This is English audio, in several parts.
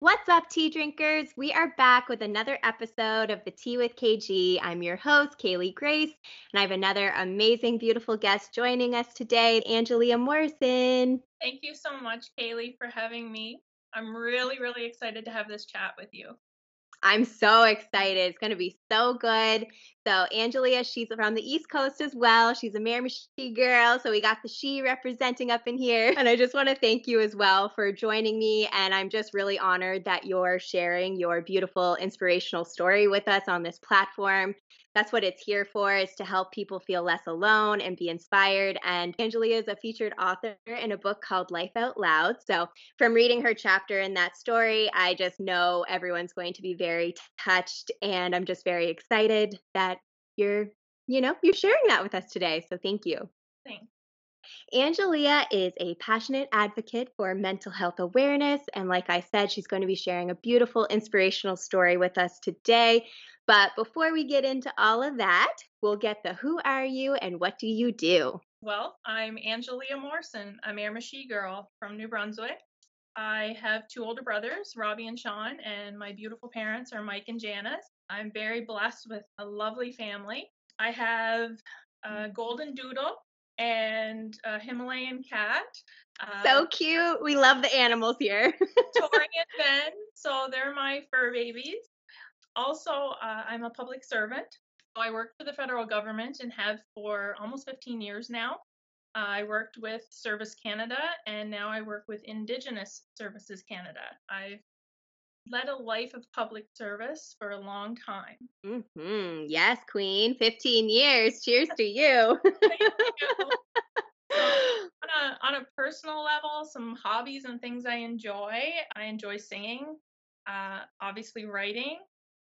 What's up, tea drinkers? We are back with another episode of the Tea with KG. I'm your host, Kaylee Grace, and I have another amazing, beautiful guest joining us today, Angelia Morrison. Thank you so much, Kaylee, for having me. I'm really, really excited to have this chat with you. I'm so excited. It's going to be so good. So, Angelia, she's from the East Coast as well. She's a Miramichi girl. So, we got the she representing up in here. And I just want to thank you as well for joining me. And I'm just really honored that you're sharing your beautiful, inspirational story with us on this platform that's what it's here for is to help people feel less alone and be inspired. And angelia is a featured author in a book called life out loud. So from reading her chapter in that story i just know everyone's going to be very touched and i'm just very excited that you're you know you're sharing that with us today. So thank you. Thanks. Angelia is a passionate advocate for mental health awareness. And like I said, she's going to be sharing a beautiful, inspirational story with us today. But before we get into all of that, we'll get the who are you and what do you do? Well, I'm Angelia Morrison. I'm a Miramichi girl from New Brunswick. I have two older brothers, Robbie and Sean, and my beautiful parents are Mike and Janice. I'm very blessed with a lovely family. I have a golden doodle and a Himalayan cat. Uh, so cute. We love the animals here. Tori and Ben. So they're my fur babies. Also, uh, I'm a public servant. I work for the federal government and have for almost 15 years now. I worked with Service Canada and now I work with Indigenous Services Canada. I've led a life of public service for a long time. Mm-hmm. Yes, Queen. 15 years. Cheers to you. you. So, on, a, on a personal level, some hobbies and things I enjoy. I enjoy singing, uh, obviously writing.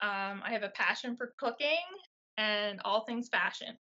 Um, I have a passion for cooking and all things fashion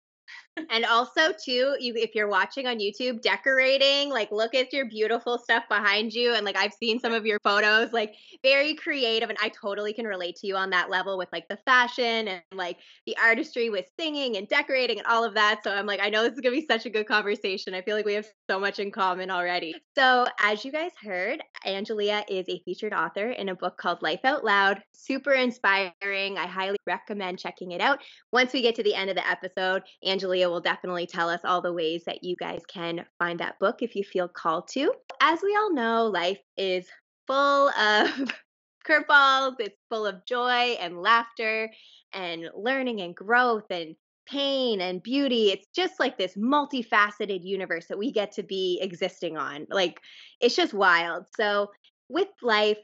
and also too you if you're watching on youtube decorating like look at your beautiful stuff behind you and like i've seen some of your photos like very creative and i totally can relate to you on that level with like the fashion and like the artistry with singing and decorating and all of that so i'm like i know this is going to be such a good conversation i feel like we have so much in common already. So as you guys heard angelia is a featured author in a book called life out loud super inspiring i highly recommend checking it out. Once we get to the end of the episode angelia will definitely tell us all the ways that you guys can find that book if you feel called to. As we all know, life is full of curveballs, it's full of joy and laughter and learning and growth and pain and beauty. It's just like this multifaceted universe that we get to be existing on. Like, it's just wild. So, with life,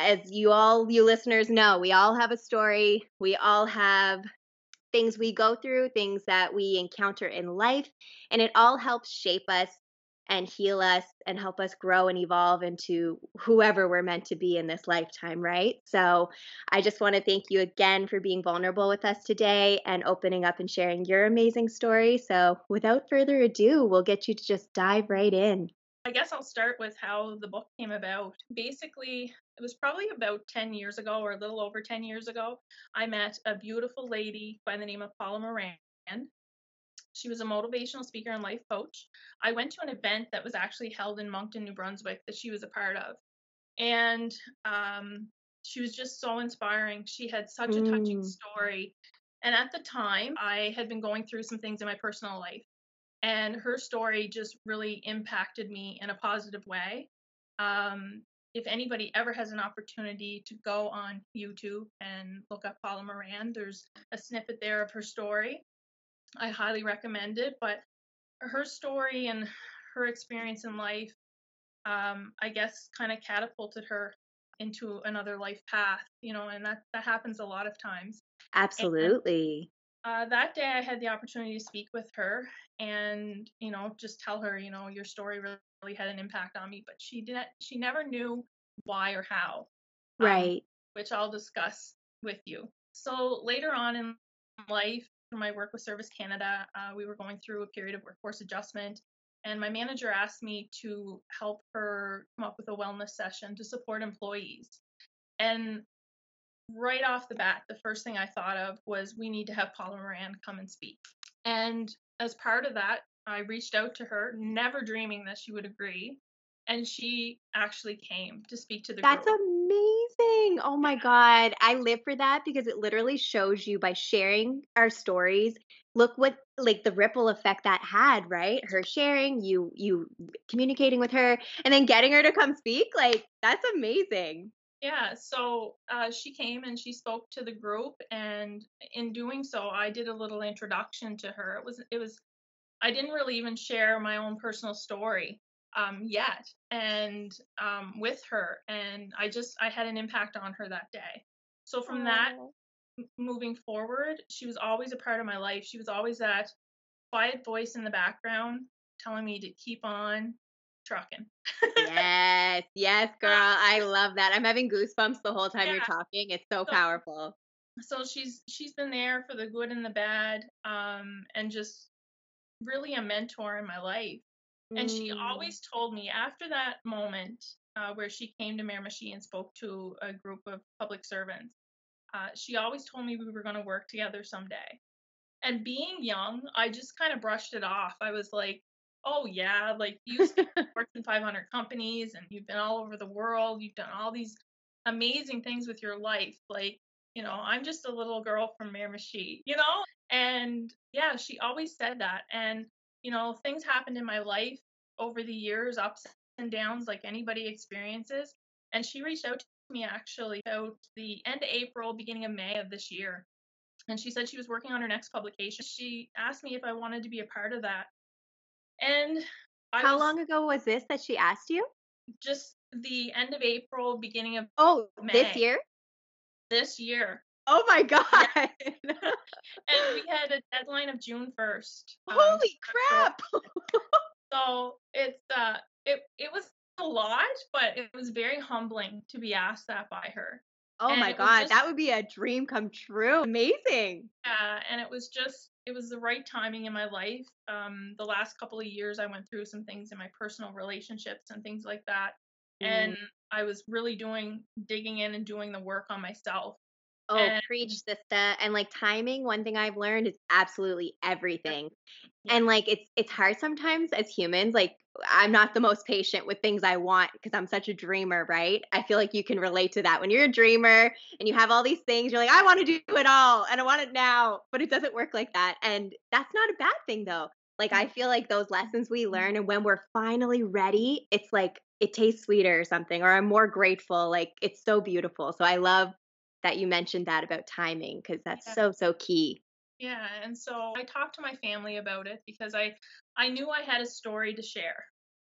as you all, you listeners know, we all have a story. We all have things we go through, things that we encounter in life, and it all helps shape us and heal us and help us grow and evolve into whoever we're meant to be in this lifetime, right? So, I just want to thank you again for being vulnerable with us today and opening up and sharing your amazing story. So, without further ado, we'll get you to just dive right in. I guess I'll start with how the book came about. Basically, it was probably about 10 years ago or a little over 10 years ago. I met a beautiful lady by the name of Paula Moran. She was a motivational speaker and life coach. I went to an event that was actually held in Moncton, New Brunswick, that she was a part of. And um, she was just so inspiring. She had such a touching mm. story. And at the time, I had been going through some things in my personal life and her story just really impacted me in a positive way. Um, if anybody ever has an opportunity to go on YouTube and look up Paula Moran, there's a snippet there of her story. I highly recommend it. But her story and her experience in life, um, I guess, kind of catapulted her into another life path, you know, and that that happens a lot of times. Absolutely. Uh, that day, I had the opportunity to speak with her and, you know, just tell her, you know, your story really, really had an impact on me, but she didn't. She never knew why or how. Um, right. Um, which I'll discuss with you. So later on in life, through my work with Service Canada, uh, we were going through a period of workforce adjustment, and my manager asked me to help her come up with a wellness session to support employees. And right off the bat, the first thing I thought of was we need to have Paula Moran come and speak. And as part of that, I reached out to her, never dreaming that she would agree. And she actually came to speak to the That's group. amazing. Oh my God. I live for that because it literally shows you by sharing our stories. Look what like the ripple effect that had, right? Her sharing, you you communicating with her, and then getting her to come speak. Like that's amazing. Yeah, so uh, she came and she spoke to the group, and in doing so, I did a little introduction to her. It was it was I didn't really even share my own personal story um, yet, and um, with her, and I just I had an impact on her that day. So from Aww. that moving forward, she was always a part of my life. She was always that quiet voice in the background telling me to keep on trucking. yes, yes, girl. I love that. I'm having goosebumps the whole time yeah. you're talking. It's so, so powerful. So she's she's been there for the good and the bad, um, and just really a mentor in my life. Mm. And she mm. always told me after that moment uh, where she came to Miramichi and spoke to a group of public servants, uh, she always told me we were going to work together someday. And being young, I just kind of brushed it off. I was like, oh, yeah, like you've Fortune 500 companies and you've been all over the world. You've done all these amazing things with your life. Like, you know, I'm just a little girl from Miramichi, you know? And yeah, she always said that. And, you know, things happened in my life over the years, ups and downs, like anybody experiences. And she reached out to me actually about the end of April, beginning of May of this year. And she said she was working on her next publication. She asked me if I wanted to be a part of that. And I how was, long ago was this that she asked you? Just the end of April, beginning of Oh, May. this year? This year. Oh my god. Yeah. and we had a deadline of June 1st. Um, Holy crap. so it's uh it it was a lot, but it was very humbling to be asked that by her. Oh and my god, just, that would be a dream come true. Amazing. Yeah, and it was just it was the right timing in my life. Um the last couple of years I went through some things in my personal relationships and things like that. Mm. And I was really doing digging in and doing the work on myself. Oh, and, preach, sister. And like timing, one thing I've learned is absolutely everything. Yeah. And like it's it's hard sometimes as humans. Like I'm not the most patient with things I want because I'm such a dreamer, right? I feel like you can relate to that. When you're a dreamer and you have all these things, you're like, I want to do it all and I want it now, but it doesn't work like that. And that's not a bad thing though. Like mm. I feel like those lessons we mm. learn and when we're finally ready, it's like it tastes sweeter or something, or I'm more grateful. Like it's so beautiful. So I love that you mentioned that about timing because that's yeah. so so key. Yeah, and so I talked to my family about it because I I knew I had a story to share.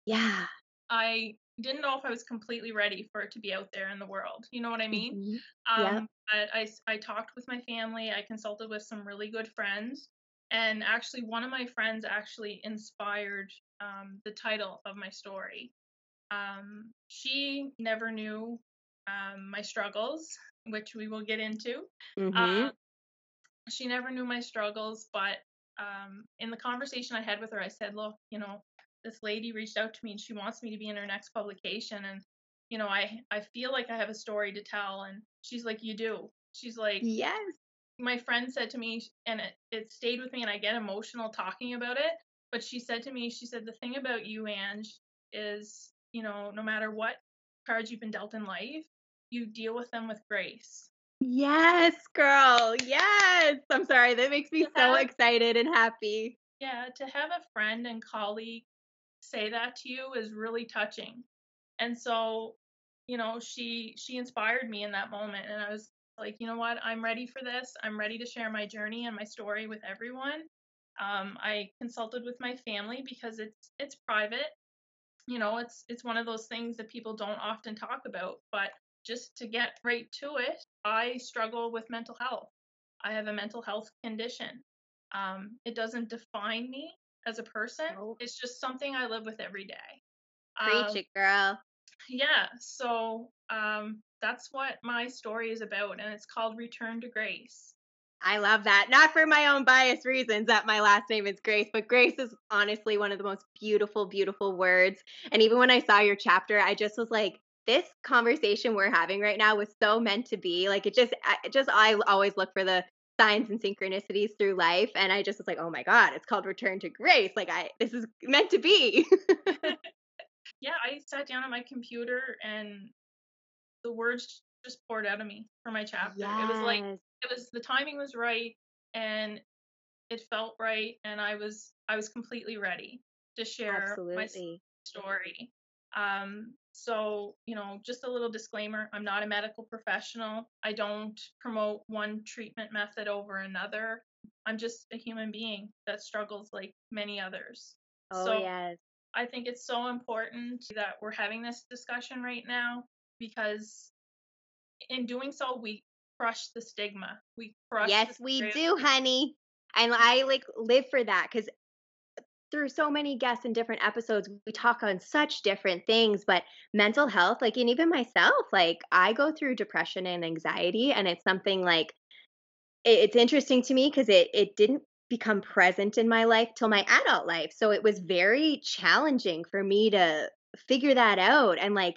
Yeah. I didn't know if I was completely ready for it to be out there in the world. You know what I mean? Mm-hmm. Um, yeah. I, I, I talked with my family. I consulted with some really good friends. And actually, one of my friends actually inspired um, the title of my story. Um, she never knew um, my struggles which we will get into. Mm-hmm. Uh, she never knew my struggles, but um, in the conversation I had with her, I said, "Look, you know, this lady reached out to me and she wants me to be in her next publication, and you know, I I feel like I have a story to tell." And she's like, "You do." She's like, "Yes." My friend said to me, and it, it stayed with me, and I get emotional talking about it. But she said to me, she said, "The thing about you, Ange, is you know, no matter what cards you've been dealt in life, you deal with them with grace. Yes, girl. Yes. I'm sorry. That makes me to so have, excited and happy. Yeah, to have a friend and colleague say that to you is really touching. And so, you know, she she inspired me in that moment and I was like, you know what? I'm ready for this. I'm ready to share my journey and my story with everyone. Um, I consulted with my family because it's it's private. You know, it's it's one of those things that people don't often talk about. But just to get right to it, I struggle with mental health. I have a mental health condition. Um, it doesn't define me as a person. Nope. It's just something I live with every day. Preach Um, it, girl. yeah, so um, that's what my story is about, and it's called Return to Grace. I love that. Not for my own biased reasons that my last name is Grace, but Grace is honestly one of the most beautiful, beautiful words. And even when I saw your chapter, I just was like, this conversation we're having right now was so meant to be. Like it just, I- it just, I always look for the signs and synchronicities through life. And I just was like, oh my God, it's called Return to Grace. Like I, this is meant to be. Yeah, I sat down at my computer and the words just poured out of me for my chapter. It was like it was the timing was right and it felt right and I was I was completely ready to share my story. Um, so, you know, just a little disclaimer I'm not a medical professional. I don't promote one treatment method over another. I'm just a human being that struggles like many others. Oh, So, yes. I think it's so important that we're having this discussion right now because in doing so, we crush the stigma. We crush the Yes, we do, honey. And I like live for that because through so many guests in different episodes, we talk on such different things, but mental health, like, and even myself, like, I go through depression and anxiety, and it's something like, it, it's interesting to me because it, it didn't become present in my life till my adult life. So it was very challenging for me to figure that out and like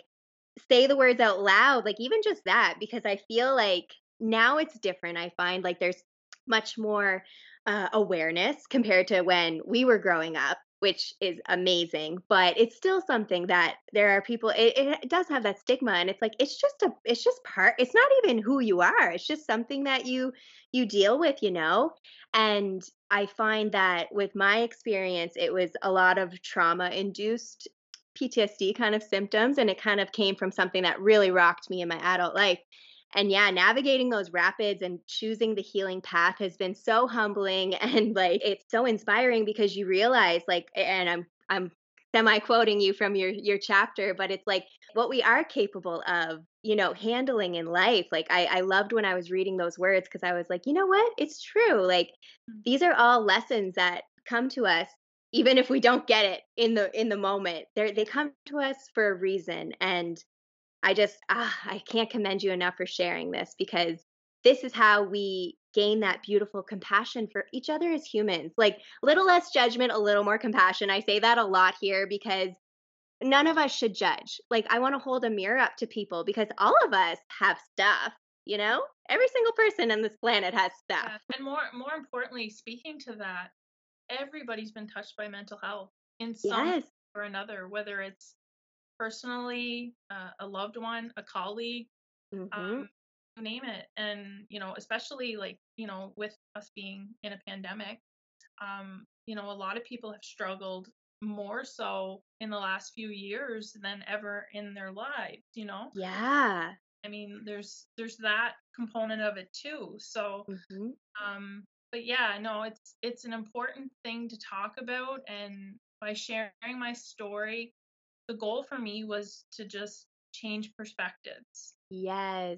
say the words out loud, like, even just that, because I feel like now it's different. I find like there's much more uh, awareness compared to when we were growing up, which is amazing. But it's still something that there are people. It, it does have that stigma, and it's like it's just a, it's just part. It's not even who you are. It's just something that you you deal with, you know. And I find that with my experience, it was a lot of trauma induced PTSD kind of symptoms, and it kind of came from something that really rocked me in my adult life and yeah, navigating those rapids and choosing the healing path has been so humbling and like it's so inspiring because you realize like and I'm I'm semi quoting you from your your chapter, but it's like what we are capable of, you know, handling in life. Like I I loved when I was reading those words because I was like, you know what? It's true. Like Mm. these are all lessons that come to us even if we don't get it in the in the moment. They they come to us for a reason and I just ah, I can't commend you enough for sharing this because this is how we gain that beautiful compassion for each other as humans. Like little less judgment, a little more compassion. I say that a lot here because none of us should judge. Like I want to hold a mirror up to people because all of us have stuff, you know? Every single person on this planet has Yeah. stuff. And more more importantly, speaking to that, everybody's been touched by mental health in some way Yes. or another, whether it's personally, uh, a loved one, a colleague, Mhm. um, you name it. And, you know, especially like, you know, with us being in a pandemic, um, you know, a lot of people have struggled more so in the last few years than ever in their lives, you know? Yeah. I mean, there's there's that component of it too. So, Mhm. um, but yeah, no, it's it's an important thing to talk about and by sharing my story, the goal for me was to just change perspectives Yes.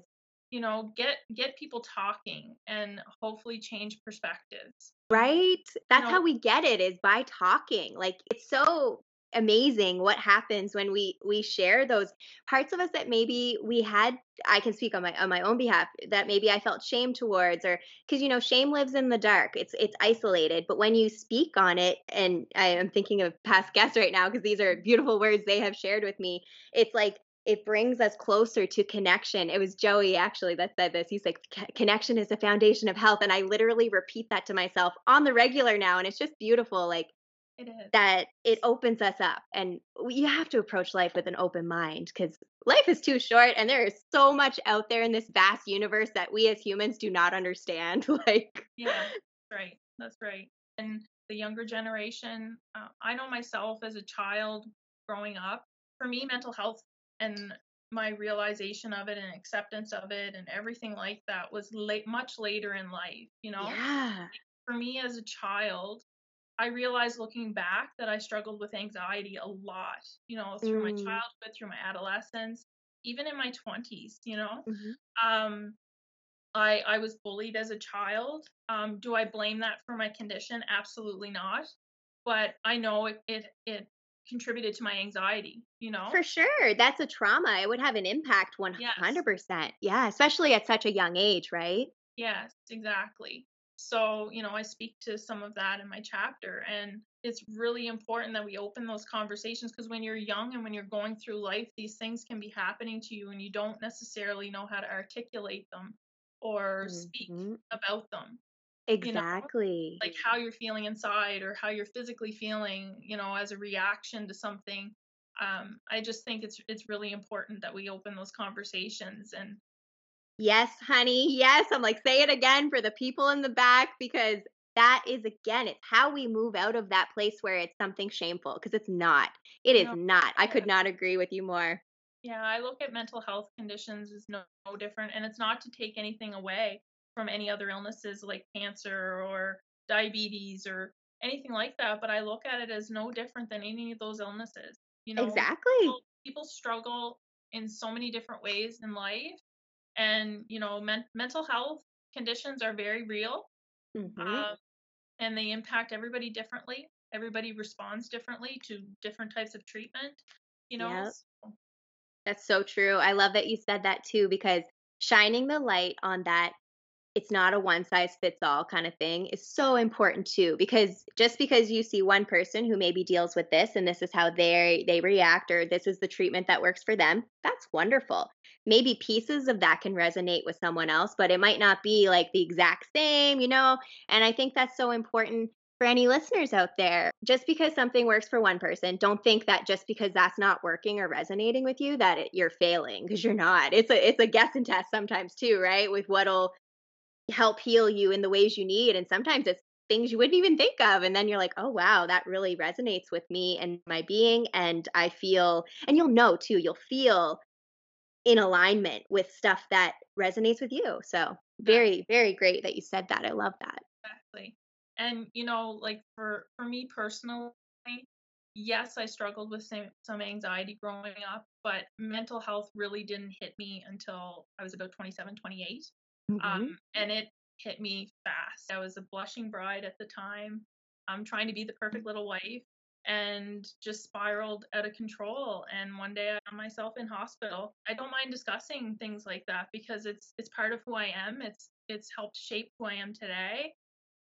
you know get get people talking and hopefully change perspectives Right? you That's know how we get it is by talking. Like it's so amazing what happens when we we share those parts of us that maybe we had I can speak on my on my own behalf that maybe I felt shame towards or cuz you know shame lives in the dark. It's it's isolated, but when you speak on it and I am thinking of past guests right now because these are mm-hmm. beautiful words they have shared with me. It's like it brings us closer to connection. It was Joey actually that said this. He's like, connection is the foundation of health. And I literally repeat that to myself on the regular now. And it's just beautiful, like it is that it opens us up. And you have to approach life with an open mind because life is too short. And there is so much out there in this vast universe that we as humans do not understand. like, yeah that's right that's right and the younger generation uh, i know myself as a child growing up for me mental health and my realization of it and acceptance of it and everything like that was late much later in life you know yeah. for me as a child I realized looking back that I struggled with anxiety a lot, you know, through my Mm. childhood, through my adolescence, even in my 20s, you know. Mhm. Um, I I was bullied as a child. Um, do I blame that for my condition? Absolutely not. But I know it it, it contributed to my anxiety, you know? For sure. That's a trauma. It would have an impact 100%. Yeah, especially at such a young age, right? Yes, exactly. So, you know, I speak to some of that in my chapter, and it's really important that we open those conversations because when you're young and when you're going through life, these things can be happening to you and you don't necessarily know how to articulate them or speak Mhm. about them. Exactly. Like how you're feeling inside or how you're physically feeling, you know, as a reaction to something. Um, I just think it's it's really important that we open those conversations and Yes, honey. Yes. I'm like, say it again for the people in the back because that is, again, it's how we move out of that place where it's something shameful because it's not. It is No. not. I could not agree with you more. Yeah, I look at mental health conditions as no, no different, and it's not to take anything away from any other illnesses like cancer or diabetes or anything like that, but I look at it as no different than any of those illnesses. You know, Exactly. people, people struggle in so many different ways in life, and you know, men- mental health conditions are very real, Mhm. um, and they impact everybody differently. Everybody responds differently to different types of treatment. You know, Yep. so- That's so true. I love that you said that too, because shining the light on that it's not a one size fits all kind of thing is so important too. Because just because you see one person who maybe deals with this and this is how they they react or this is the treatment that works for them, that's wonderful. Maybe pieces of that can resonate with someone else, but it might not be like the exact same, you know? And I think that's so important for any listeners out there. Just because something works for one person, don't think that just because that's not working or resonating with you that it, you're failing because you're not. It's a it's a guess and test sometimes too, right? With what'll help heal you in the ways you need and sometimes it's things you wouldn't even think of and then you're like, "Oh wow, that really resonates with me and my being and I feel and you'll know too, you'll feel in alignment with stuff that resonates with you." So, very very great that you said that. I love that. Exactly. And you know, like for for me personally, yes, I struggled with some some anxiety growing up, but mental health really didn't hit me until I was about 27, 28. Mhm. Um, and it hit me fast. I was a blushing bride at the time. I'm trying to be the perfect little wife and just spiraled out of control and one day I found myself in hospital. I don't mind discussing things like that because it's it's part of who I am. It's it's helped shape who I am today.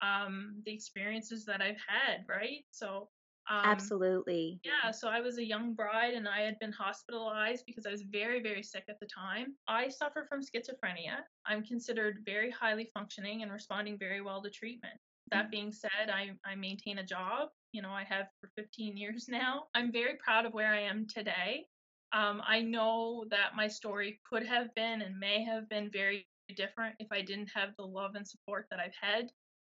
Um the experiences that I've had, right? So um Absolutely. yeah, so I was a young bride and I had been hospitalized because I was very, very sick at the time. I suffer from schizophrenia. I'm considered very highly functioning and responding very well to treatment. That being said, I, I maintain a job. You know, I have for 15 years now. I'm very proud of where I am today. Um, I know that my story could have been and may have been very different if I didn't have the love and support that I've had,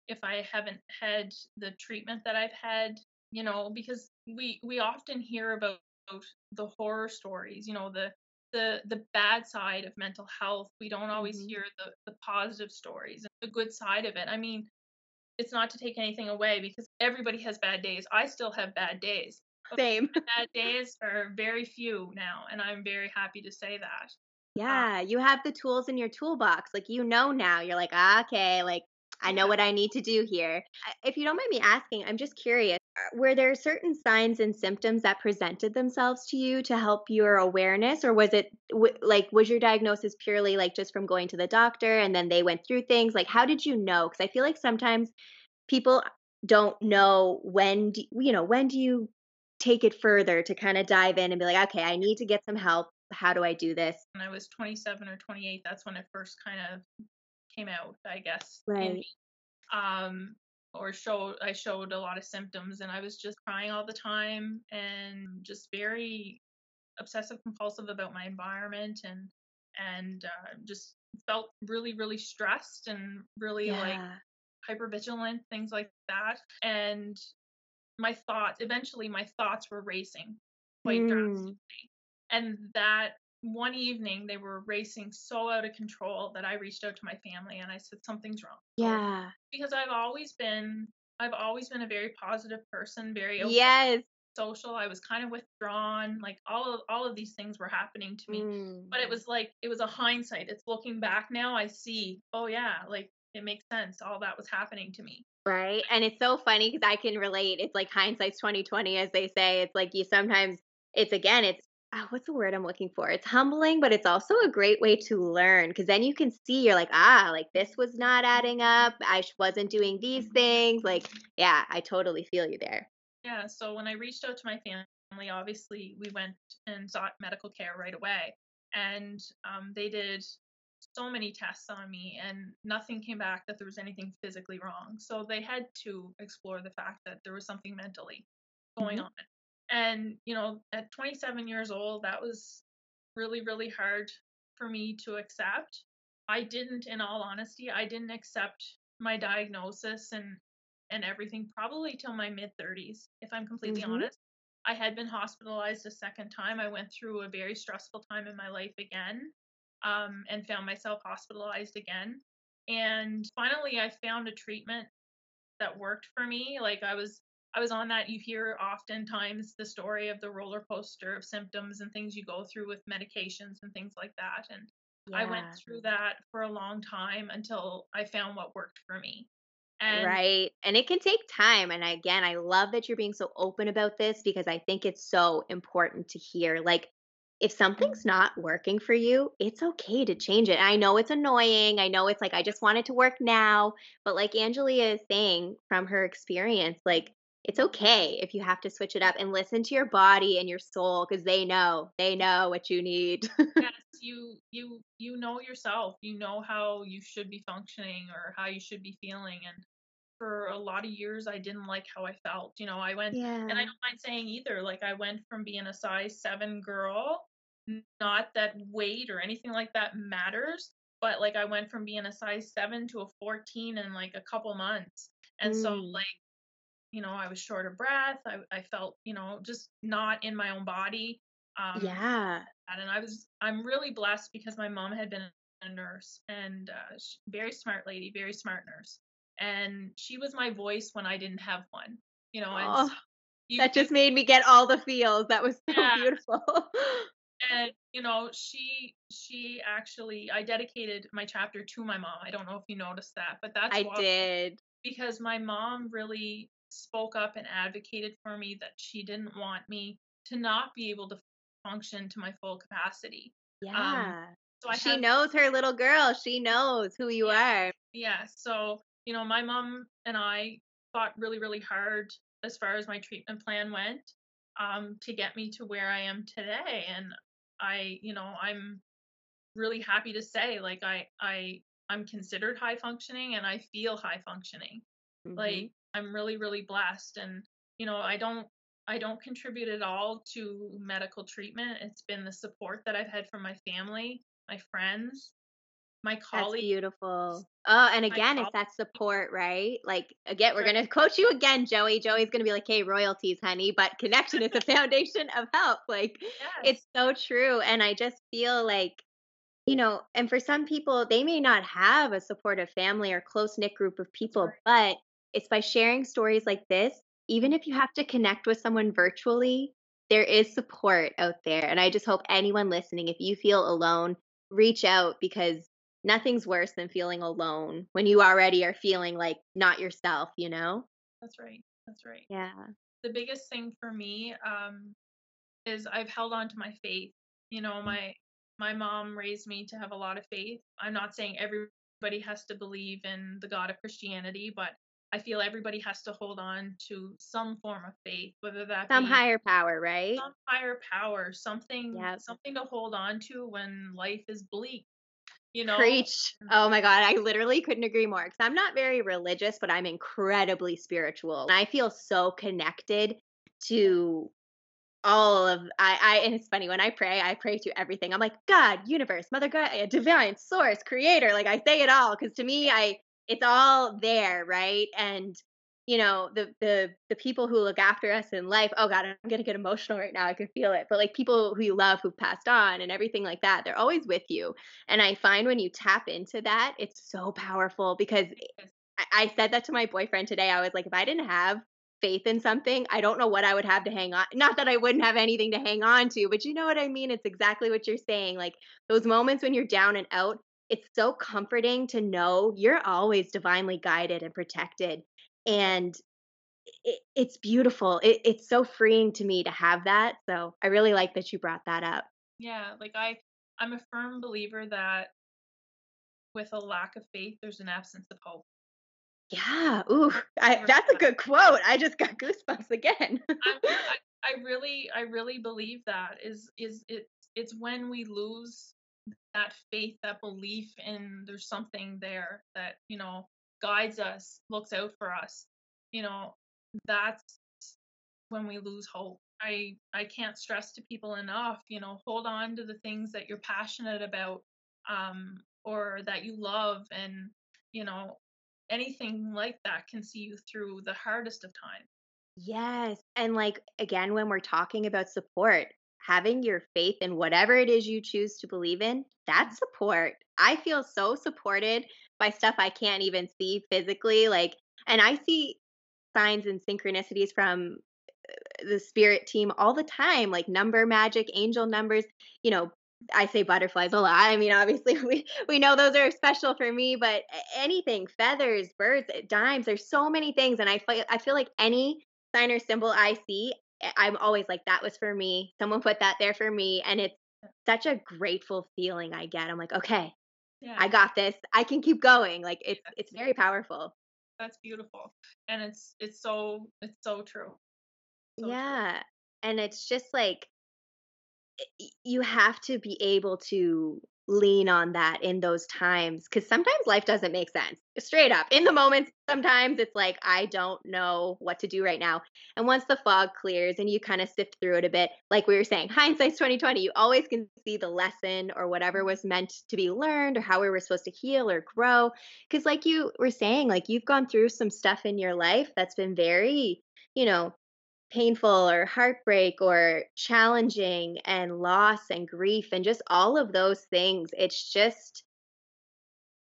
if I haven't had the treatment that I've had you know because we we often hear about the horror stories you know the the the bad side of mental health we don't always Mhm. hear the the positive stories and the good side of it i mean it's not to take anything away because everybody has bad days i still have bad days Same. bad days are very few now and i'm very happy to say that Yeah, you have the tools in your toolbox. Like you know now. You're like, ah, okay, like I know what I need to do here. If you don't mind me asking, I'm just curious. uh, Were there certain signs and symptoms that presented themselves to you to help your awareness, or was it w- like was your diagnosis purely like just from going to the doctor and then they went through things? Like, how did you know? Because I feel like sometimes people don't know when do, you know when do you take it further to kind of dive in and be like, okay, I need to get some help. How do I do this? when i was 27 or 28 that's when it first kind of came out i guess Right. um or showed I showed a lot of symptoms and I was just crying all the time and just very obsessive compulsive about my environment and and uh, just felt really really stressed and really like Yeah. hyper vigilant things like that and my thoughts eventually my thoughts were racing quite Mm. drastically and that one evening they were racing so out of control that I reached out to my family and I said something's wrong Yeah. because I've always been I've always been a very positive person, very open, Yes. social. I was kind of withdrawn. Like all of all of these things were happening to me. But it Mm. was like it was a hindsight. It's looking back now, I see, oh yeah, like it makes sense. All that was happening to me. Right, and it's so funny because I can relate. It's like hindsight's 2020, as they say. It's like you sometimes it's again, it's ah, what's the word I'm looking for? It's humbling, but it's also a great way to learn because then you can see you're like, ah, like this was not adding up. I wasn't doing these things. Like, yeah, I totally feel you there. Yeah, so when I reached out to my family, obviously we went and sought medical care right away. And um, they did so many tests on me, and nothing came back that there was anything physically wrong. So they had to explore the fact that there was something mentally going Mhm. on. And, you know, at 27 years old, that was really, really hard for me to accept. I didn't, in all honesty, I didn't accept my diagnosis and and everything probably till my mid 30s, if I'm completely Mhm. honest. I had been hospitalized a second time. I went through a very stressful time in my life again, um, and found myself hospitalized again. And finally, I found a treatment that worked for me. Like I was I was on that you hear oftentimes the story of the roller coaster of symptoms and things you go through with medications and things like that. And I went through that for a long time until I found what worked for me. And Right. And it can take time. And again, I love that you're being so open about this because I think it's so important to hear. Like, if something's mm-hmm. not working for you, it's okay to change it. I know it's annoying. I know it's like, I just want it to work now. But like Angelia is saying from her experience, like, it's okay if you have to switch it up and listen to your body and your soul because they know, they know what you need. yes, you you you know yourself. You know how you should be functioning or how you should be feeling. And for a lot of years I didn't like how I felt. You know, I went and I don't mind saying either, like I went from being a size 7 girl, not that weight or anything like that matters, but like I went from being a size 7 to a 14 in like a couple months. And so Mm. like, you know, I was short of breath. I I felt, you know, just not in my own body. Um Yeah. and I was I'm really blessed because my mom had been a nurse and uh, sh very smart lady, very smart nurse, and she was my voice when I didn't have one. You know, and so Oh, you That just made me get all the feels. That was so yeah, beautiful. and you know she she actually I dedicated my chapter to my mom. I don't know if you noticed that, but that's I did. because my mom really spoke up and advocated for me that she didn't want me to not be able to function to my full capacity. Um, Yeah. so I She have knows her little girl. She knows who you yeah are. Yeah, so, you know, my mom and I fought really, really hard as far as my treatment plan went, um, to get me to where I am today. And I, you know, I'm really happy to say, like, I, I, I'm considered high functioning and I feel high functioning. Mhm. Like, I'm really, really blessed. And, you know, I don't, I don't contribute at all to medical treatment. It's been the support that I've had from my family, my friends, my colleagues. That's beautiful. Oh, and again, it's that support, right? Like again, we're gonna coach you again, Joey. Joey's gonna be like, "Hey, royalties, honey," but connection is the foundation of health. Like, it's so true. And I just feel like You know, and for some people, they may not have a supportive family or close knit group of people, right. but it's by sharing stories like this, even if you have to connect with someone virtually, there is support out there. And I just hope anyone listening, if you feel alone, reach out because nothing's worse than feeling alone when you already are feeling like not yourself, you know? That's right. That's right. Yeah. The biggest thing for me um, is I've held on to my faith. You know, my my mom raised me to have a lot of faith. I'm not saying everybody has to believe in the God of Christianity, but I feel everybody has to hold on to some form of faith, whether that Some higher power, right? some higher power, something Yeah. something to hold on to when life is bleak. You know, Preach. Oh my God. I literally couldn't agree more because I'm not very religious, but I'm incredibly spiritual. And I feel so connected to all of I, I and it's funny when I pray, I pray to everything. I'm like, God, universe, mother God, divine source, creator. Like I say it all because to me, I it's all there, right? And you know, the the the people who look after us in life, oh God, I'm gonna get emotional right now. I can feel it. But like people who you love who've passed on and everything like that, they're always with you. And I find when you tap into that, it's so powerful because I, I said that to my boyfriend today. I was like, if I didn't have faith in something, I don't know what I would have to hang on. Not that I wouldn't have anything to hang on to, but you know what I mean? It's exactly what you're saying. Like those moments when you're down and out, it's so comforting to know you're always divinely guided and protected. And it, it's beautiful. It, it's so freeing to me to have that. So I really like that you brought that up. Yeah, like I, I'm a firm believer that with a lack of faith, there's an absence of hope. Yeah. Ooh, I, that's a good quote. I just got goosebumps again. I, I, really, I really believe that is is it. It's when we lose that faith, that belief in there's something there that you know guides us, looks out for us. You know, that's when we lose hope. I I can't stress to people enough. You know, hold on to the things that you're passionate about, um, or that you love, and you know anything like that can see you through the hardest of times. Yes. And like, again, when we're talking about support, having your faith in whatever it is you choose to believe in, that's support. I feel so supported by stuff I can't even see physically. Like, and I see signs and synchronicities from uh, the spirit team all the time, like number magic, angel numbers, you know, I say butterflies a lot. I mean, obviously we we know those are special for me, but anything, feathers, birds, dimes, there's so many things and I feel I feel like any sign or symbol I see, I'm always like that was for me. Someone put that there for me and it's such a grateful feeling I get. I'm like, "Okay. Yeah. I got this. I can keep going." Like it's it's very powerful. That's beautiful. And it's it's so it's so true. So yeah. True. And it's just like you have to be able to lean on that in those times because sometimes life doesn't make sense straight up. In the moment sometimes it's like i don't know what to do right now. And once the fog clears and you kind of sift through it a bit like we were saying hindsight's 2020 you always can see the lesson or whatever mm-hmm. was meant to be learned or how we were supposed to heal or grow because like you were saying like you've gone through some stuff in your life that's been very you know painful or heartbreak or challenging and loss and grief and just all of those things. It's just,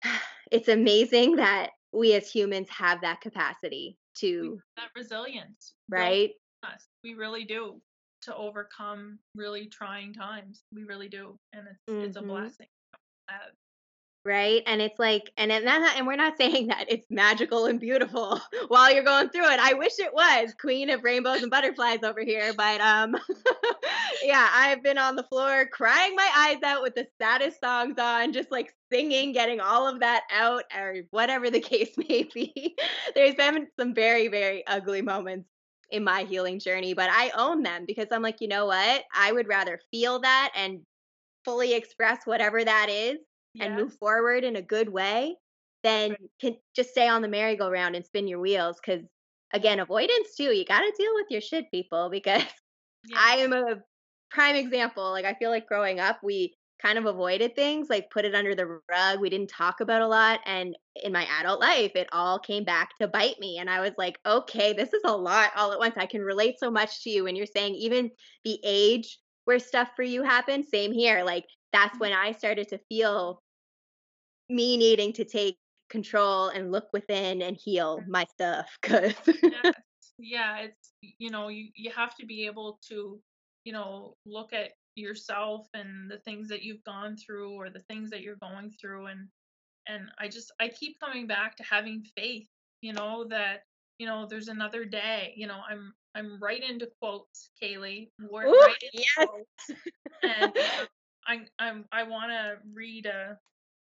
it's amazing that we as humans have that capacity to that resilience, right? Us. We really do to overcome really trying times. We really do, and it's mm-hmm. it's a mm-hmm. blessing right? And it's like and and, that, and we're not saying that it's magical and beautiful while you're going through it. I wish it was queen of rainbows and butterflies over here but um yeah i've been on the floor crying my eyes out with the saddest songs on just like singing getting all of that out or whatever the case may be. There's been some very very ugly moments in my healing journey but i own them because i'm like you know what? I would rather feel that and fully express whatever that is yes. and move forward in a good way, then right. can just stay on the merry-go-round and spin your wheels. Because again, avoidance too. You got to deal with your shit, people. Because yes. I am a prime example. Like I feel like growing up, we kind of avoided things, like put it under the rug. We didn't talk about a lot. And in my adult life, it all came back to bite me. And I was like, okay, this is a lot all at once. I can relate so much to you. And you're saying even the age where stuff for you happened, same here. Like that's when I started to feel me needing to take control and look within and heal mm. my stuff yes. yeah it's you know you you have to be able to you know look at yourself and the things that you've gone through or the things that you're going through and and I just I keep coming back to having faith you know that you know there's another day you know I'm I'm right into quotes Kaylee We're Ooh, right into yes. quotes and I I'm I want to read a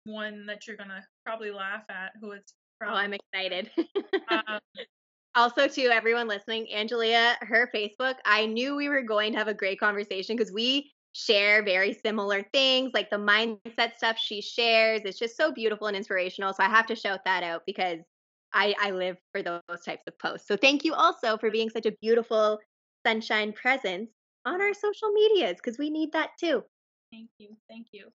one that you're gonna probably laugh at, who it's from. Oh, I'm excited. um, also, to everyone listening, Angelia, her Facebook, I knew we were going to have a great conversation because we share very similar things, like the mindset stuff she shares. It's just so beautiful and inspirational. So I have to shout that out because I, I live for those types of posts. So thank you also for being such a beautiful sunshine presence on our social medias because we need that too. Thank you. Thank you.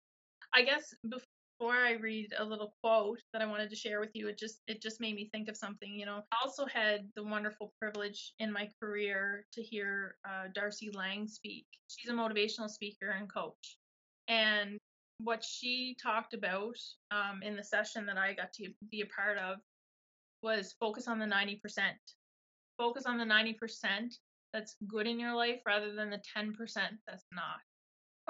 I guess before I read a little quote that I wanted to share with you, it just it just made me think of something. You know, I also had the wonderful privilege in my career to hear uh, Darcy Lang speak. She's a motivational speaker and coach, and what she talked about um, in the session that I got to be a part of was focus on the 90%. Focus on the 90% that's good in your life rather than the 10% that's not.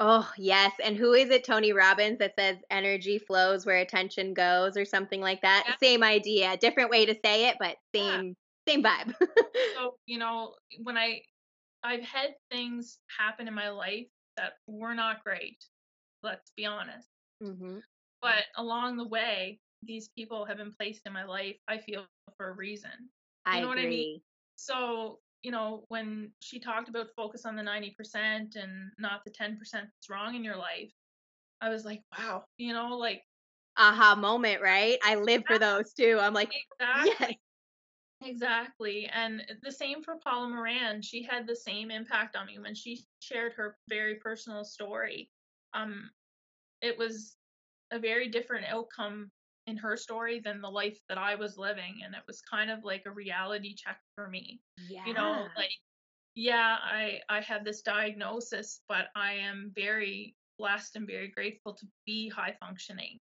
Oh, yes. And who is it, Tony Robbins, that says energy flows where attention goes or something like that? Yeah. Same idea, different way to say it, but same yeah. same vibe. so, you know, when I I've had things happen in my life that were not great. Let's be honest. Mm-hmm. But along the way, these people have been placed in my life. I feel for a reason. You I know agree. what I mean? So you know, when she talked about focus on the 90% and not the 10% that's wrong in your life, I was like, wow, you know, like aha moment, right? I live for those too. I'm like, exactly. yes. Exactly. And the same for Paula Moran. She had the same impact on me when she shared her very personal story. Um, it was a very different outcome in her story than the life that I was living. And it was kind of like a reality check for me. Yeah. You know, like, yeah, I, I had this diagnosis, but I am very blessed and very grateful to be high functioning.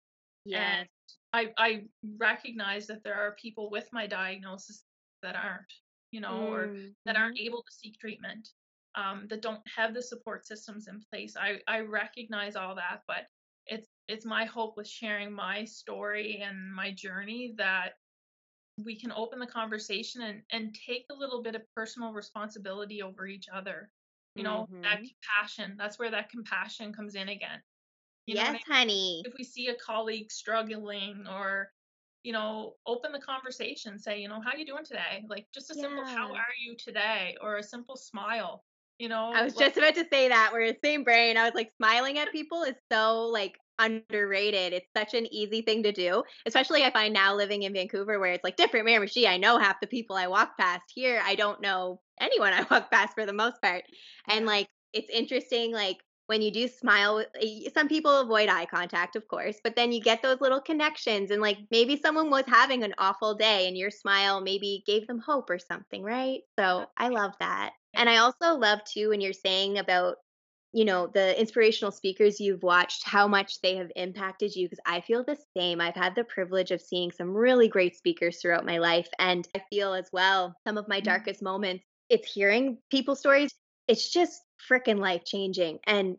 Yeah. And I, I recognize that there are people with my diagnosis that aren't, you know, mm-hmm. or that aren't mm-hmm. able to seek treatment, um, that don't have the support systems in place. I, I recognize all that, but it's it's my hope with sharing my story and my journey that we can open the conversation and, and take a little bit of personal responsibility over each other. You know, mm-hmm. that compassion, that's where that compassion comes in again. You yes, I mean? honey. If we see a colleague struggling or, you know, open the conversation, say, you know, how you doing today? Like just a yeah. simple how are you today or a simple smile. You know, I was like, just about to say that. We're the same brain. I was like, smiling at people is so like underrated. It's such an easy thing to do, especially I find now living in Vancouver where it's like different Miramichi. I know half the people I walk past here. I don't know anyone I walk past for the most part. And like it's interesting like when you do smile eh, some people avoid eye contact of course but then you get those little connections and like maybe someone was having an awful day and your smile maybe gave them hope or something right so i love that and i also love too when you're saying about you know the inspirational speakers you've watched how much they have impacted you because i feel the same i've had the privilege of seeing some really great speakers throughout my life and i feel as well some of my mm-hmm. darkest moments it's hearing people's stories it's just freaking life changing and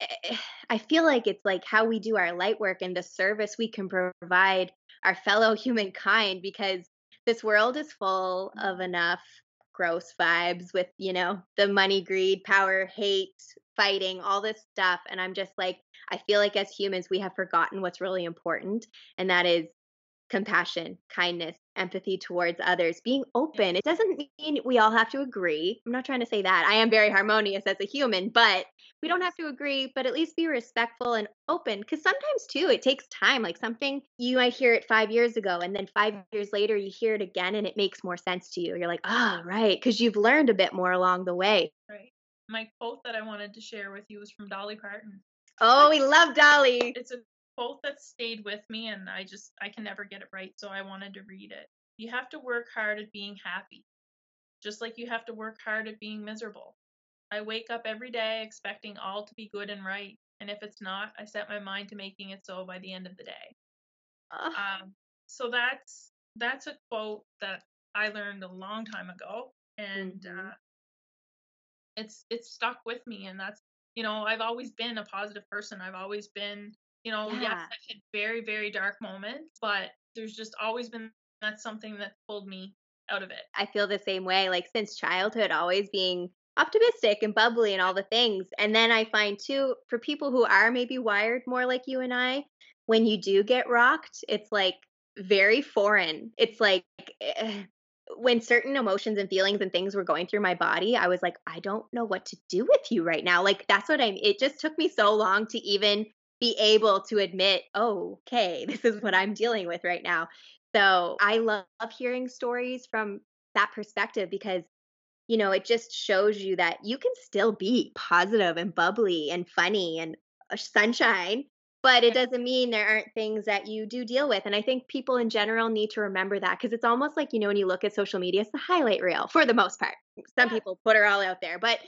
eh, i feel like it's like how we do our light work and the service we can provide our fellow humankind because this world is full of enough gross vibes with you know the money greed power hate fighting, all this stuff. And I'm just like, I feel like as humans, we have forgotten what's really important, and that is compassion, kindness, empathy towards others, being open. It doesn't mean we all have to agree. I'm not trying to say that. I am very harmonious as a human, but we don't have to agree, but at least be respectful and open. Because sometimes, too, it takes time. Like something you might hear it five years ago, and then five years later, you hear it again and it makes more sense to you. You're like, oh, right. Because you've learned a bit more along the way. Right my quote that I wanted to share with you was from Dolly Parton. Oh, we love Dolly. It's a quote that stayed with me and I just I can never get it right, so I wanted to read it. You have to work hard at being happy, just like you have to work hard at being miserable. I wake up every day expecting all to be good and right, and if it's not, I set my mind to making it so by the end of the day. Uh. Um, so that's that's a quote that I learned a long time ago, and mm-hmm. uh, it's it's stuck with me and that's you know i've always been a positive person i've always been you know yeah. yes i've had very very dark moments but there's just always been that's something that pulled me out of it i feel the same way like since childhood always being optimistic and bubbly and all the things and then i find too for people who are maybe wired more like you and i when you do get rocked it's like very foreign it's like eh, when certain emotions and feelings and things were going through my body, I was like, I don't know what to do with you right now. Like, that's what I'm, it just took me so long to even be able to admit, oh, okay, this is what I'm dealing with right now. So I love hearing stories from that perspective because, you know, it just shows you that you can still be positive and bubbly and funny and uh, sunshine but it doesn't mean there aren't things that you do deal with and i think people in general need to remember that because it's almost like you know when you look at social media it's the highlight reel for the most part some people put it all out there but.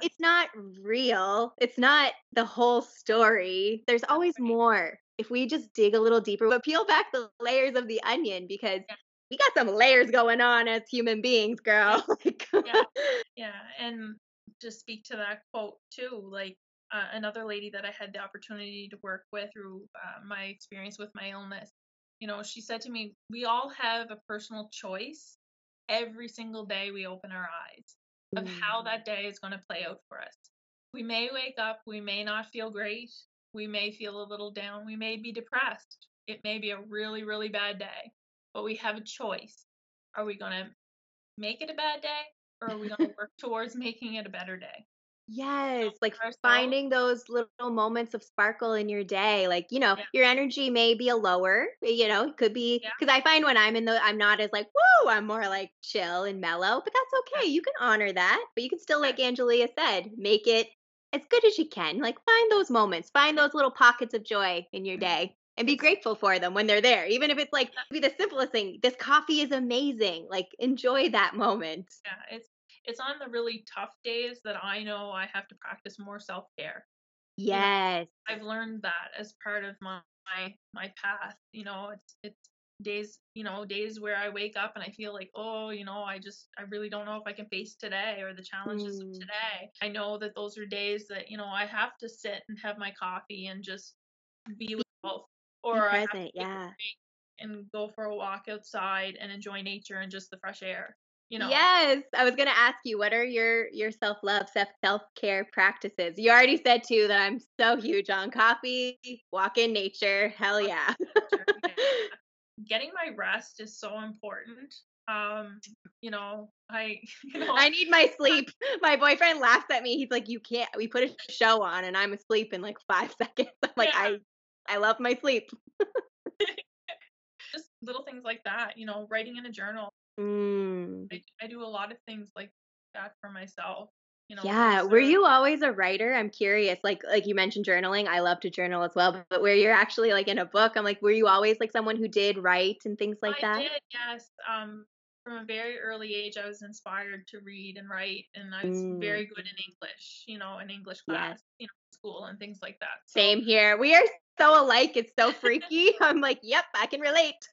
It's not real it's not the whole story there's always more. If we just dig a little deeper but peel back the layers of the onion because yeah. we got some layers going on as human beings, girl. yeah, yeah, and to speak to that quote too, like uh, another lady that I had the opportunity to work with through uh, my experience with my illness, you know, she said to me, "We all have a personal choice every single day we open our eyes of mm. how that day is going to play out for us. We may wake up, we may not feel great, we may feel a little down, we may be depressed. It may be a really, really bad day, but we have a choice. Are we going to make it a bad day or are we going to work towards making it a better day? Yes, like finding those little moments of sparkle in your day. Like, you know, yeah. your energy may be a lower, you know, it could be because yeah. I find when I'm in the, I'm not as like, whoa, I'm more like chill and mellow, but that's okay. You can honor that, but you can still, like Angelia said, make it as good as you can. Like, find those moments, find those little pockets of joy in your mm-hmm. day and be grateful for them when they're there. Even if it's like, be the simplest thing, this coffee is amazing. Like, enjoy that moment. Yeah, it's it's on the really tough days that I know I have to practice more self care. Yes. You know, I've learned that as part of my my path. You know, it's it's days, you know, days where I wake up and I feel like, oh, you know, I just I really don't know if I can face today or the challenges mm. of today. I know that those are days that, you know, I have to sit and have my coffee and just be with myself. Or present, yeah. And go for a walk outside and enjoy nature and just the fresh air you know? Yes i was going to ask you what are your your self-love self-care practices? You already said too that i'm so huge on coffee walk in nature hell yeah. getting my rest is so important um you know i you know, i need my sleep. My boyfriend laughs at me he's like you can't we put a show on and i'm asleep in like five seconds. I'm like yeah. i i love my sleep. Just little things like that you know writing in a journal Mm. I, I do a lot of things like that for myself. You know, yeah. Were you always a writer? I'm curious. Like like you mentioned journaling. I love to journal as well. But where you're actually like in a book, I'm like, were you always like someone who did write and things like I that? Did, yes. Um, from a very early age, I was inspired to read and write, and I was mm. very good in English. You know, in English class, yes. you know, school and things like that. So, Same here. We are so alike. It's so freaky. I'm like, yep, I can relate.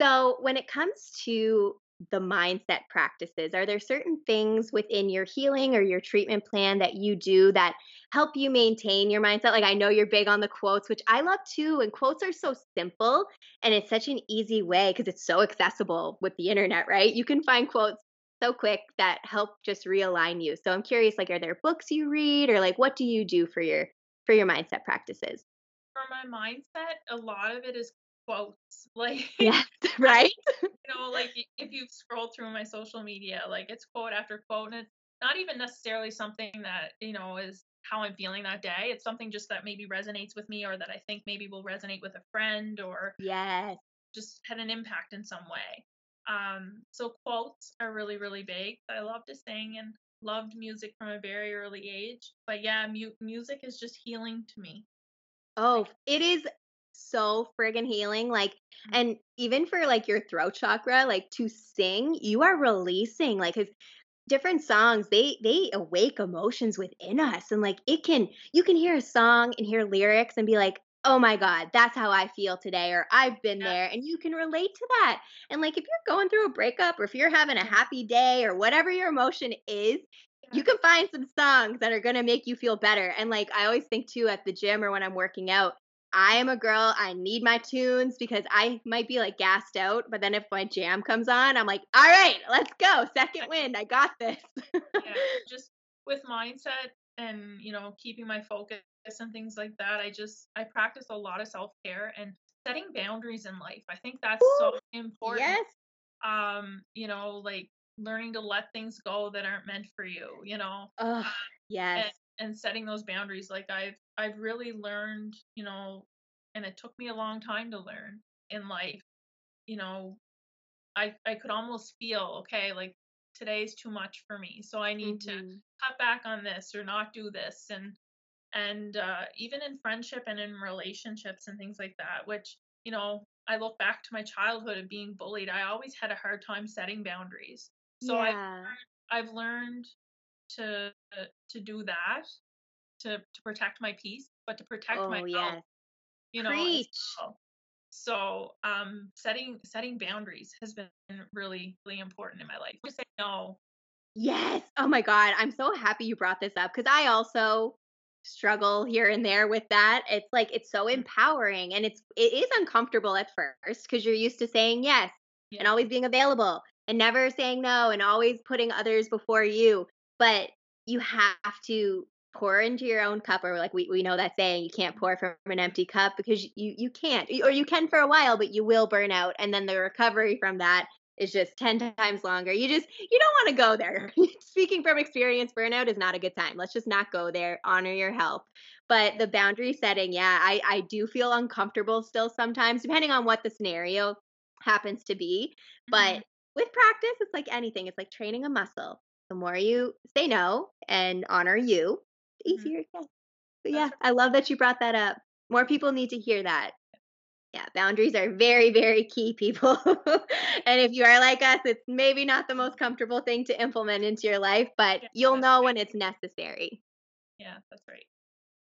So, when it comes to the mindset practices, are there certain things within your healing or your treatment plan that you do that help you maintain your mindset? Like, I know you're big on the quotes, which I love too. And quotes are so simple and it's such an easy way because it's so accessible with the internet, right? You can find quotes so quick that help just realign you. So I'm curious like are there books you read or like what do you do for your for your mindset practices? For my mindset, a lot of it is quotes. Like, yes, right? you know, like if you've scrolled through my social media, like it's quote after quote, and it's not even necessarily something that, you know, is how I'm feeling that day. It's something just that maybe resonates with me or that I think maybe will resonate with a friend or yes, just had an impact in some way. Um, so quotes are really, really big. I love to sing and loved music from a very early age. But yeah, mu- music is just healing to me. Oh, it is so friggin' healing. Like, mm-hmm. and even for like your throat chakra, like to sing, you are releasing like cause different songs they they awake emotions within us and like it can you can hear a song and hear lyrics and be like oh my god that's how i feel today or i've been yeah. there and you can relate to that and like if you're going through a breakup or if you're having a happy day or whatever your emotion is you can find some songs that are going to make you feel better and like i always think too at the gym or when i'm working out I am a girl. I need my tunes because I might be like gassed out. But then if my jam comes on, I'm like, all right, let's go. Second wind. I got this. yeah, just with mindset and, you know, keeping my focus and things like that. I just, I practice a lot of self care and setting boundaries in life. I think that's Ooh, so important. Yes. Um, you know, like learning to let things go that aren't meant for you, you know? Oh, yes. And, and setting those boundaries like i've i've really learned you know and it took me a long time to learn in life you know i i could almost feel okay like today's too much for me so i need mm-hmm. to cut back on this or not do this and and uh, even in friendship and in relationships and things like that which you know i look back to my childhood of being bullied i always had a hard time setting boundaries so yeah. I've, I've learned to to do that to to protect my peace, but to protect oh, my yes. you know. Preach. Well. So um, setting setting boundaries has been really really important in my life. Just say no. Yes. Oh my God. I'm so happy you brought this up because I also struggle here and there with that. It's like it's so empowering and it's it is uncomfortable at first because you're used to saying yes Yeah. and always being available and never saying no and always putting others before you. But you have to pour into your own cup or like we, we know that saying you can't pour from an empty cup because you you can't or you can for a while but you will burn out and then the recovery from that is just 10 times longer. You just you don't want to go there. Speaking from experience burnout is not a good time. Let's just not go there. Honor your health. But the boundary setting yeah i i do feel uncomfortable still sometimes depending on what the scenario happens to be. But Mhm. with practice it's like anything. It's like training a muscle the more you say no and honor you the Mhm. easier it gets but yeah i love that you brought that up more people need to hear that yeah, boundaries are very, very key, people. and if you are like us, it's maybe not the most comfortable thing to implement into your life, but Yeah, you'll know right. when it's necessary. Yeah, that's right.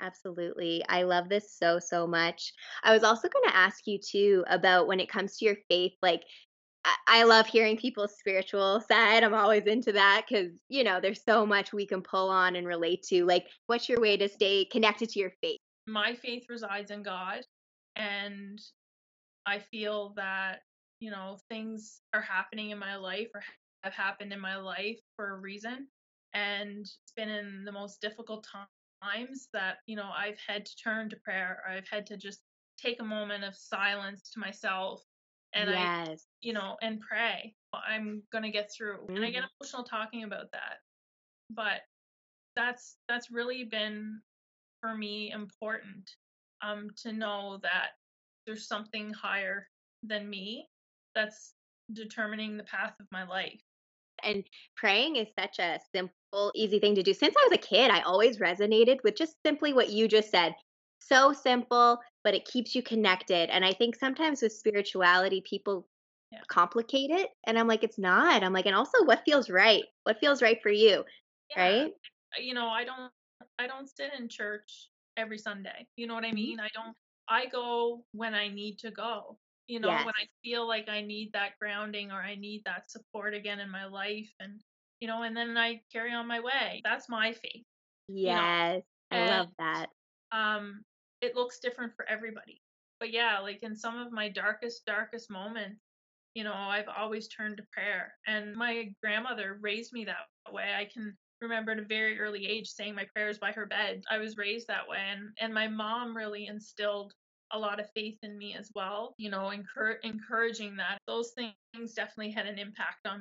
Absolutely. I love this so, so much. I was also going to ask you too about when it comes to your faith, like, I love hearing people's spiritual side. I'm always into that because, you know, there's so much we can pull on and relate to. Like, what's your way to stay connected to your faith? My faith resides in God, and I feel that you know things are happening in my life or have happened in my life for a reason, and it's been in the most difficult times that you know I've had to turn to prayer. I've had to just take a moment of silence to myself, and I you know and pray. I'm gonna get through, and I get Mhm. emotional talking about that, but that's that's really been for me important um to know that there's something higher than me that's determining the path of my life And praying is such a simple, easy thing to do. Since I was a kid, I always resonated with just simply what you just said. So simple, but it keeps you connected. And I think sometimes with spirituality, people yeah complicate it. And I'm like, it's not. I'm like, and also what feels right? What feels right for you? yeah Right? you know i don't i don't sit in church every sunday you know what i Mhm. mean i don't i go when i need to go you know Yes. when i feel like i need that grounding or i need that support again in my life and you know and then i carry on my way that's my faith you know Yes. I and love that. um it looks different for everybody. But yeah like in some of my darkest darkest moments you know i've always turned to prayer and my grandmother raised me that way. I can remember at a very early age saying my prayers by her bed. I was raised that way and and my mom really instilled a lot of faith in me as well you know encour- encouraging that. Those things definitely had an impact on me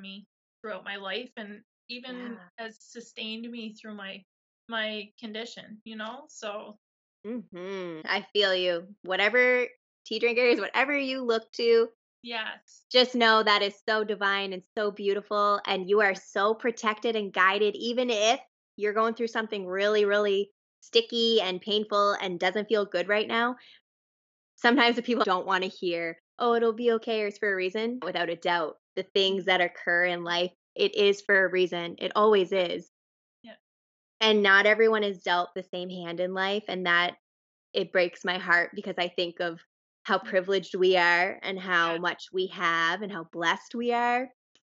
throughout my life and even Yeah. has sustained me through my my condition you know? So hmm I feel you. Whatever tea drinkers, whatever you look to, yes. just know that is so divine and so beautiful and you are so protected and guided even if you're going through something really really sticky and painful and doesn't feel good right now. Sometimes the people don't want to hear oh it'll be okay or it's for a reason without a doubt the things that occur in life it is for a reason it always is and not everyone is dealt the same hand in life and that it breaks my heart because I think of how mm-hmm. privileged we are and yeah how much we have and how blessed we are.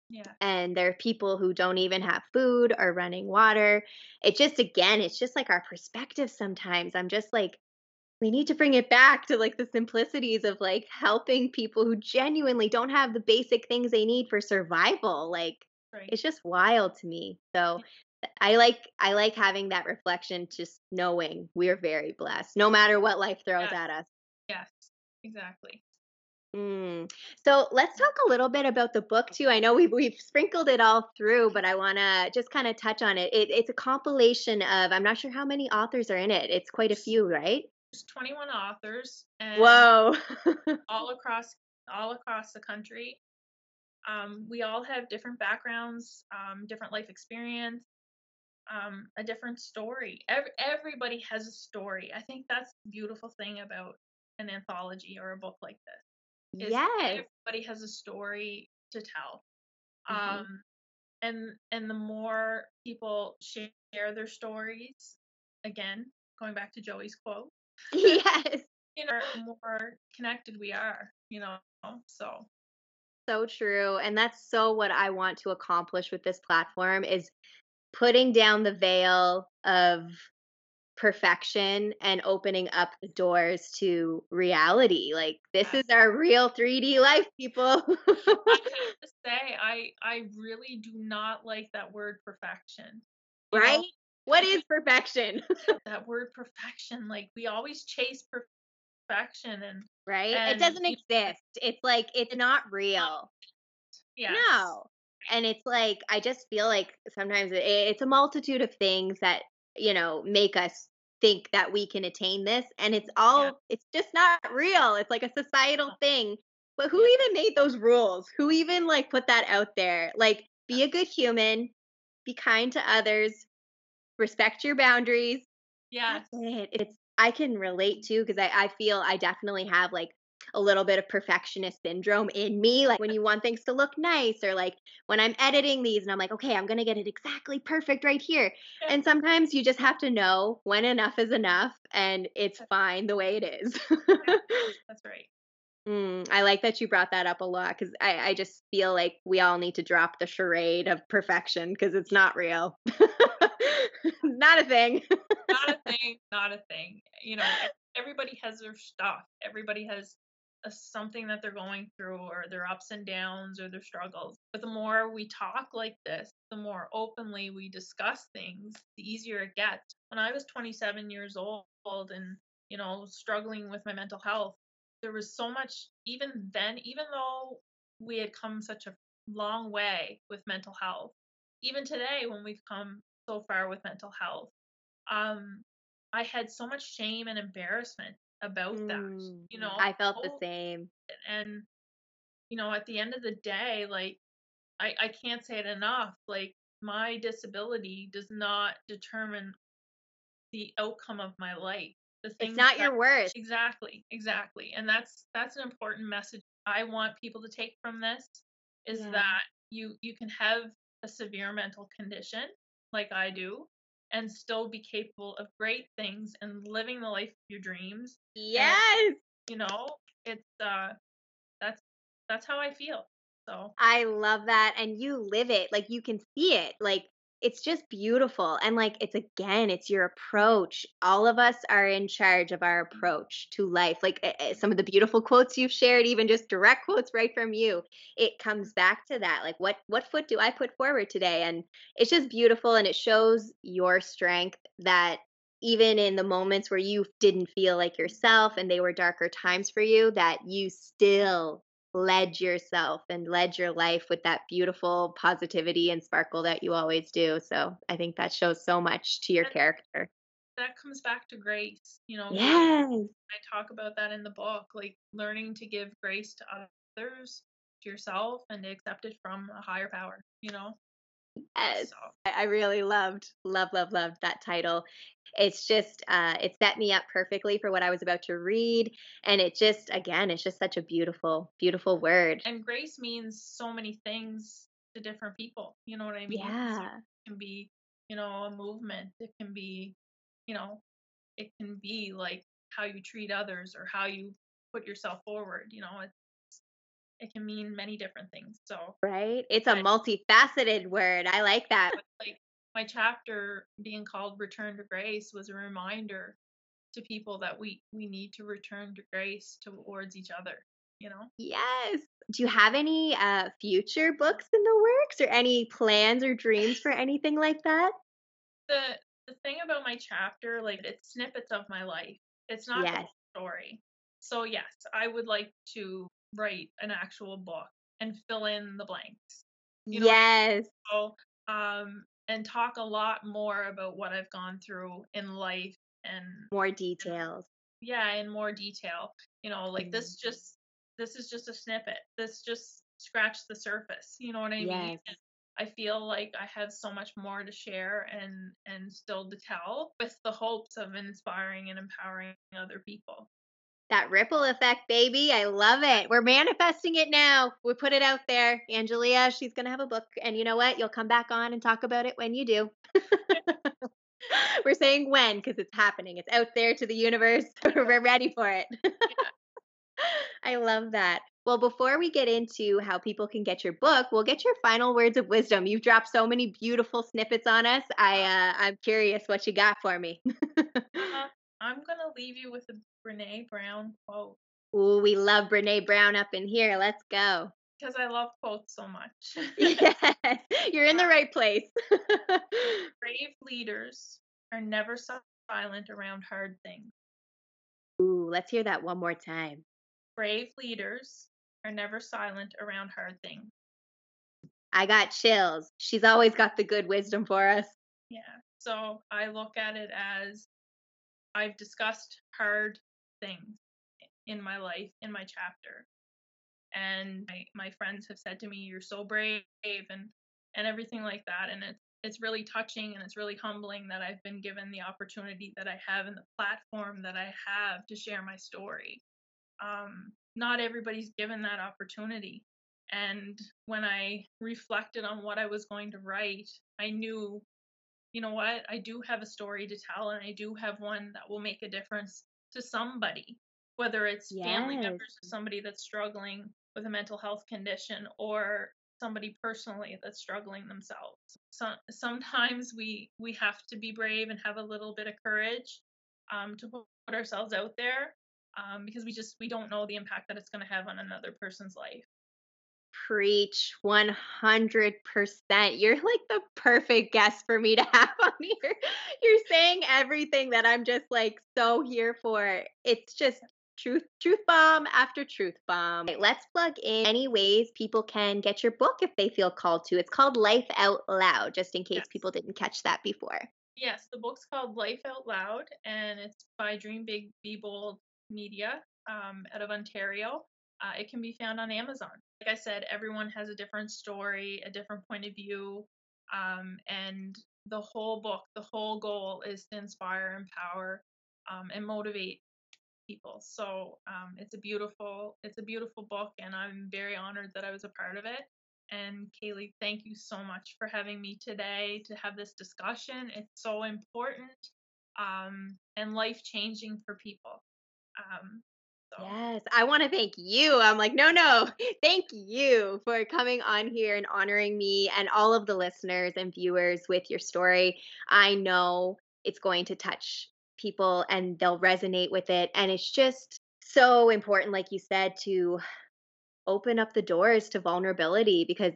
yeah And there are people who don't even have food or running water. It just, again, it's just like our perspective sometimes. I'm just like, we need to bring it back to like the simplicities of like helping people who genuinely don't have the basic things they need for survival. Like, right it's just wild to me. So, I like I like having that reflection, just knowing we're very blessed, no matter what life throws at us. yes exactly Mm. So let's talk a little bit about the book too. I know we've we've sprinkled it all through, but I want to just kind of touch on it. it. It's a compilation of I'm not sure how many authors are in it. It's quite a few, right? there's 21 authors and Whoa. all across all across the country um, we all have different backgrounds um, different life experience um, a different story Every, everybody has a story i think that's the beautiful thing about an anthology or a book like this is yes. everybody has a story to tell Mhm. um, and and the more people share their stories again going back to joey's quote Yes. you know, the more connected we are, you know. So so true. And that's so what I want to accomplish with this platform is putting down the veil of perfection and opening up the doors to reality. Like this is our real 3D life, people. I have to say, I I really do not like that word perfection. You right? Know, what is perfection? that word perfection. Like we always chase perfection and right. And, it doesn't exist. It's like it's not real. Yeah. No. And it's like I just feel like sometimes it's a multitude of things that you know make us think that we can attain this and it's all yeah. it's just not real it's like a societal thing. But who even made those rules? Who even like put that out there? Like be a good human be kind to others respect your boundaries. Yeah. It. it's i can relate to because I, I feel i definitely have like a little bit of perfectionist syndrome in me. Like when you want things to look nice, or like when I'm editing these and I'm like, okay, I'm going to get it exactly perfect right here. And sometimes you just have to know when enough is enough and it's fine the way it is. That's right. Mm, I like that you brought that up a lot because I, I just feel like we all need to drop the charade of perfection because it's not real. not a thing. not a thing. Not a thing. You know, everybody has their stuff. Everybody has something that they're going through or their ups and downs or their struggles. But the more we talk like this, the more openly we discuss things, the easier it gets. When I was 27 years old and, you know, struggling with my mental health, there was so much, even then, even though we had come such a long way with mental health, even today when we've come so far with mental health, um, I had so much shame and embarrassment about mm, that. You know, I felt the same. And you know, at the end of the day, like I I can't say it enough. Like my disability does not determine the outcome of my life. The it's not that, your worth. Exactly, exactly. And that's that's an important message I want people to take from this is yeah. that you you can have a severe mental condition like I do and still be capable of great things and living the life of your dreams. Yes. And, you know, it's uh that's that's how I feel. So I love that and you live it. Like you can see it. Like it's just beautiful and like it's again it's your approach. All of us are in charge of our approach to life like uh, some of the beautiful quotes you've shared even just direct quotes right from you it comes back to that like what what foot do i put forward today? And it's just beautiful and it shows your strength that even in the moments where you didn't feel like yourself and they were darker times for you that you still led yourself and led your life with that beautiful positivity and sparkle that you always do. So I think that shows so much to your character. That comes back to grace, you know. Yes. I talk about that in the book, like learning to give grace to others, to yourself, and to accept it from a higher power, you know. Yes. So. I really loved, love, love, loved that title. It's just, uh, it set me up perfectly for what I was about to read. And it just, again, it's just such a beautiful, beautiful word. And grace means so many things to different people. You know what I mean? Yeah. So it can be, you know, a movement. It can be, you know, it can be like how you treat others or how you put yourself forward. You know, it's it can mean many different things. So right, it's a multifaceted word. I like that. Like my chapter being called "Return to Grace" was a reminder to people that we we need to return to grace towards each other. You know. Yes. Do you have any uh, future books in the works, or any plans or dreams for anything like that? The the thing about my chapter, like it's snippets of my life. It's not yes. the story. So yes, I would like to write an actual book and fill in the blanks. You know, yes. So, um, and talk a lot more about what I've gone through in life and more details. And, yeah, in more detail. You know, like mm. this just this is just a snippet. This just scratched the surface. You know what I yes. mean? And I feel like I have so much more to share and and still to tell with the hopes of inspiring and empowering other people. That ripple effect, baby. I love it. We're manifesting it now. We put it out there. Angelia, she's going to have a book. And you know what? You'll come back on and talk about it when you do. We're saying when because it's happening. It's out there to the universe. We're ready for it. I love that. Well, before we get into how people can get your book, we'll get your final words of wisdom. You've dropped so many beautiful snippets on us. I uh, I'm curious what you got for me. I'm gonna leave you with a Brene Brown quote. Ooh, we love Brene Brown up in here. Let's go. Because I love quotes so much. yes, you're in the right place. Brave leaders are never silent around hard things. Ooh, let's hear that one more time. Brave leaders are never silent around hard things. I got chills. She's always got the good wisdom for us. Yeah. So I look at it as I've discussed hard things in my life, in my chapter. And my, my friends have said to me, You're so brave and and everything like that. And it's it's really touching and it's really humbling that I've been given the opportunity that I have and the platform that I have to share my story um, not everybody's given that opportunity. And when I reflected on what I was going to write, I knew, you know what, I do have a story to tell and I do have one that will make a difference to somebody, whether it's yes. family members of somebody that's struggling with a mental health condition or somebody personally that's struggling themselves. So, sometimes we we have to be brave and have a little bit of courage um, to put ourselves out there um, because we just we don't know the impact that it's going to have on another person's life preach 100% you're like the perfect guest for me to have on here. You're saying everything that i'm just like so here for. It's just truth truth bomb after truth bomb. Right, let's plug in any ways people can get your book if they feel called to. It's called life out loud just in case yes. people didn't catch that before. Yes the book's called life out loud and it's by dream big be bold Media um, out of Ontario. Uh, it can be found on Amazon. Like I said, everyone has a different story, a different point of view, um, and the whole book, the whole goal is to inspire, empower, um, and motivate people. So um, it's a beautiful, it's a beautiful book, and I'm very honored that I was a part of it. And Kaylee, thank you so much for having me today to have this discussion. It's so important um, and life changing for people. Um, so. Yes, I want to thank you. I'm like, no, no, thank you for coming on here and honoring me and all of the listeners and viewers with your story. I know it's going to touch people and they'll resonate with it. And it's just so important, like you said, to open up the doors to vulnerability because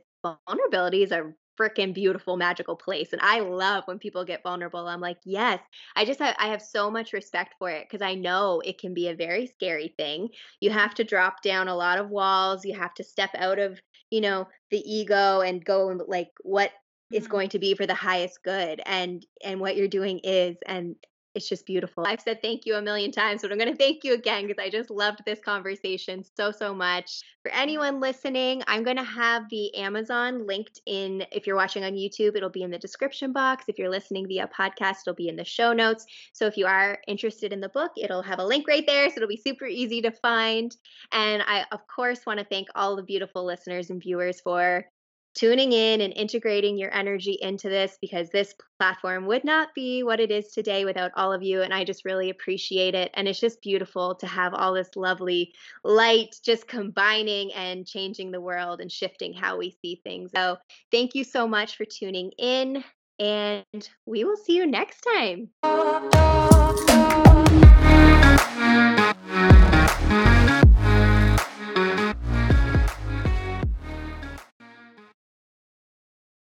vulnerability is a freaking beautiful magical place and i love when people get vulnerable i'm like yes i just have i have so much respect for it because i know it can be a very scary thing you have to drop down a lot of walls you have to step out of you know the ego and go and like what is mm-hmm. going to be for the highest good and and what you're doing is and it's just beautiful. I've said thank you a million times, but I'm going to thank you again because I just loved this conversation so, so much. For anyone listening, I'm going to have the Amazon linked in. If you're watching on YouTube, it'll be in the description box. If you're listening via podcast, it'll be in the show notes. So if you are interested in the book, it'll have a link right there. So it'll be super easy to find. And I, of course, want to thank all the beautiful listeners and viewers for tuning in and integrating your energy into this because this platform would not be what it is today without all of you. And I just really appreciate it. And it's just beautiful to have all this lovely light just combining and changing the world and shifting how we see things. So thank you so much for tuning in. And we will see you next time.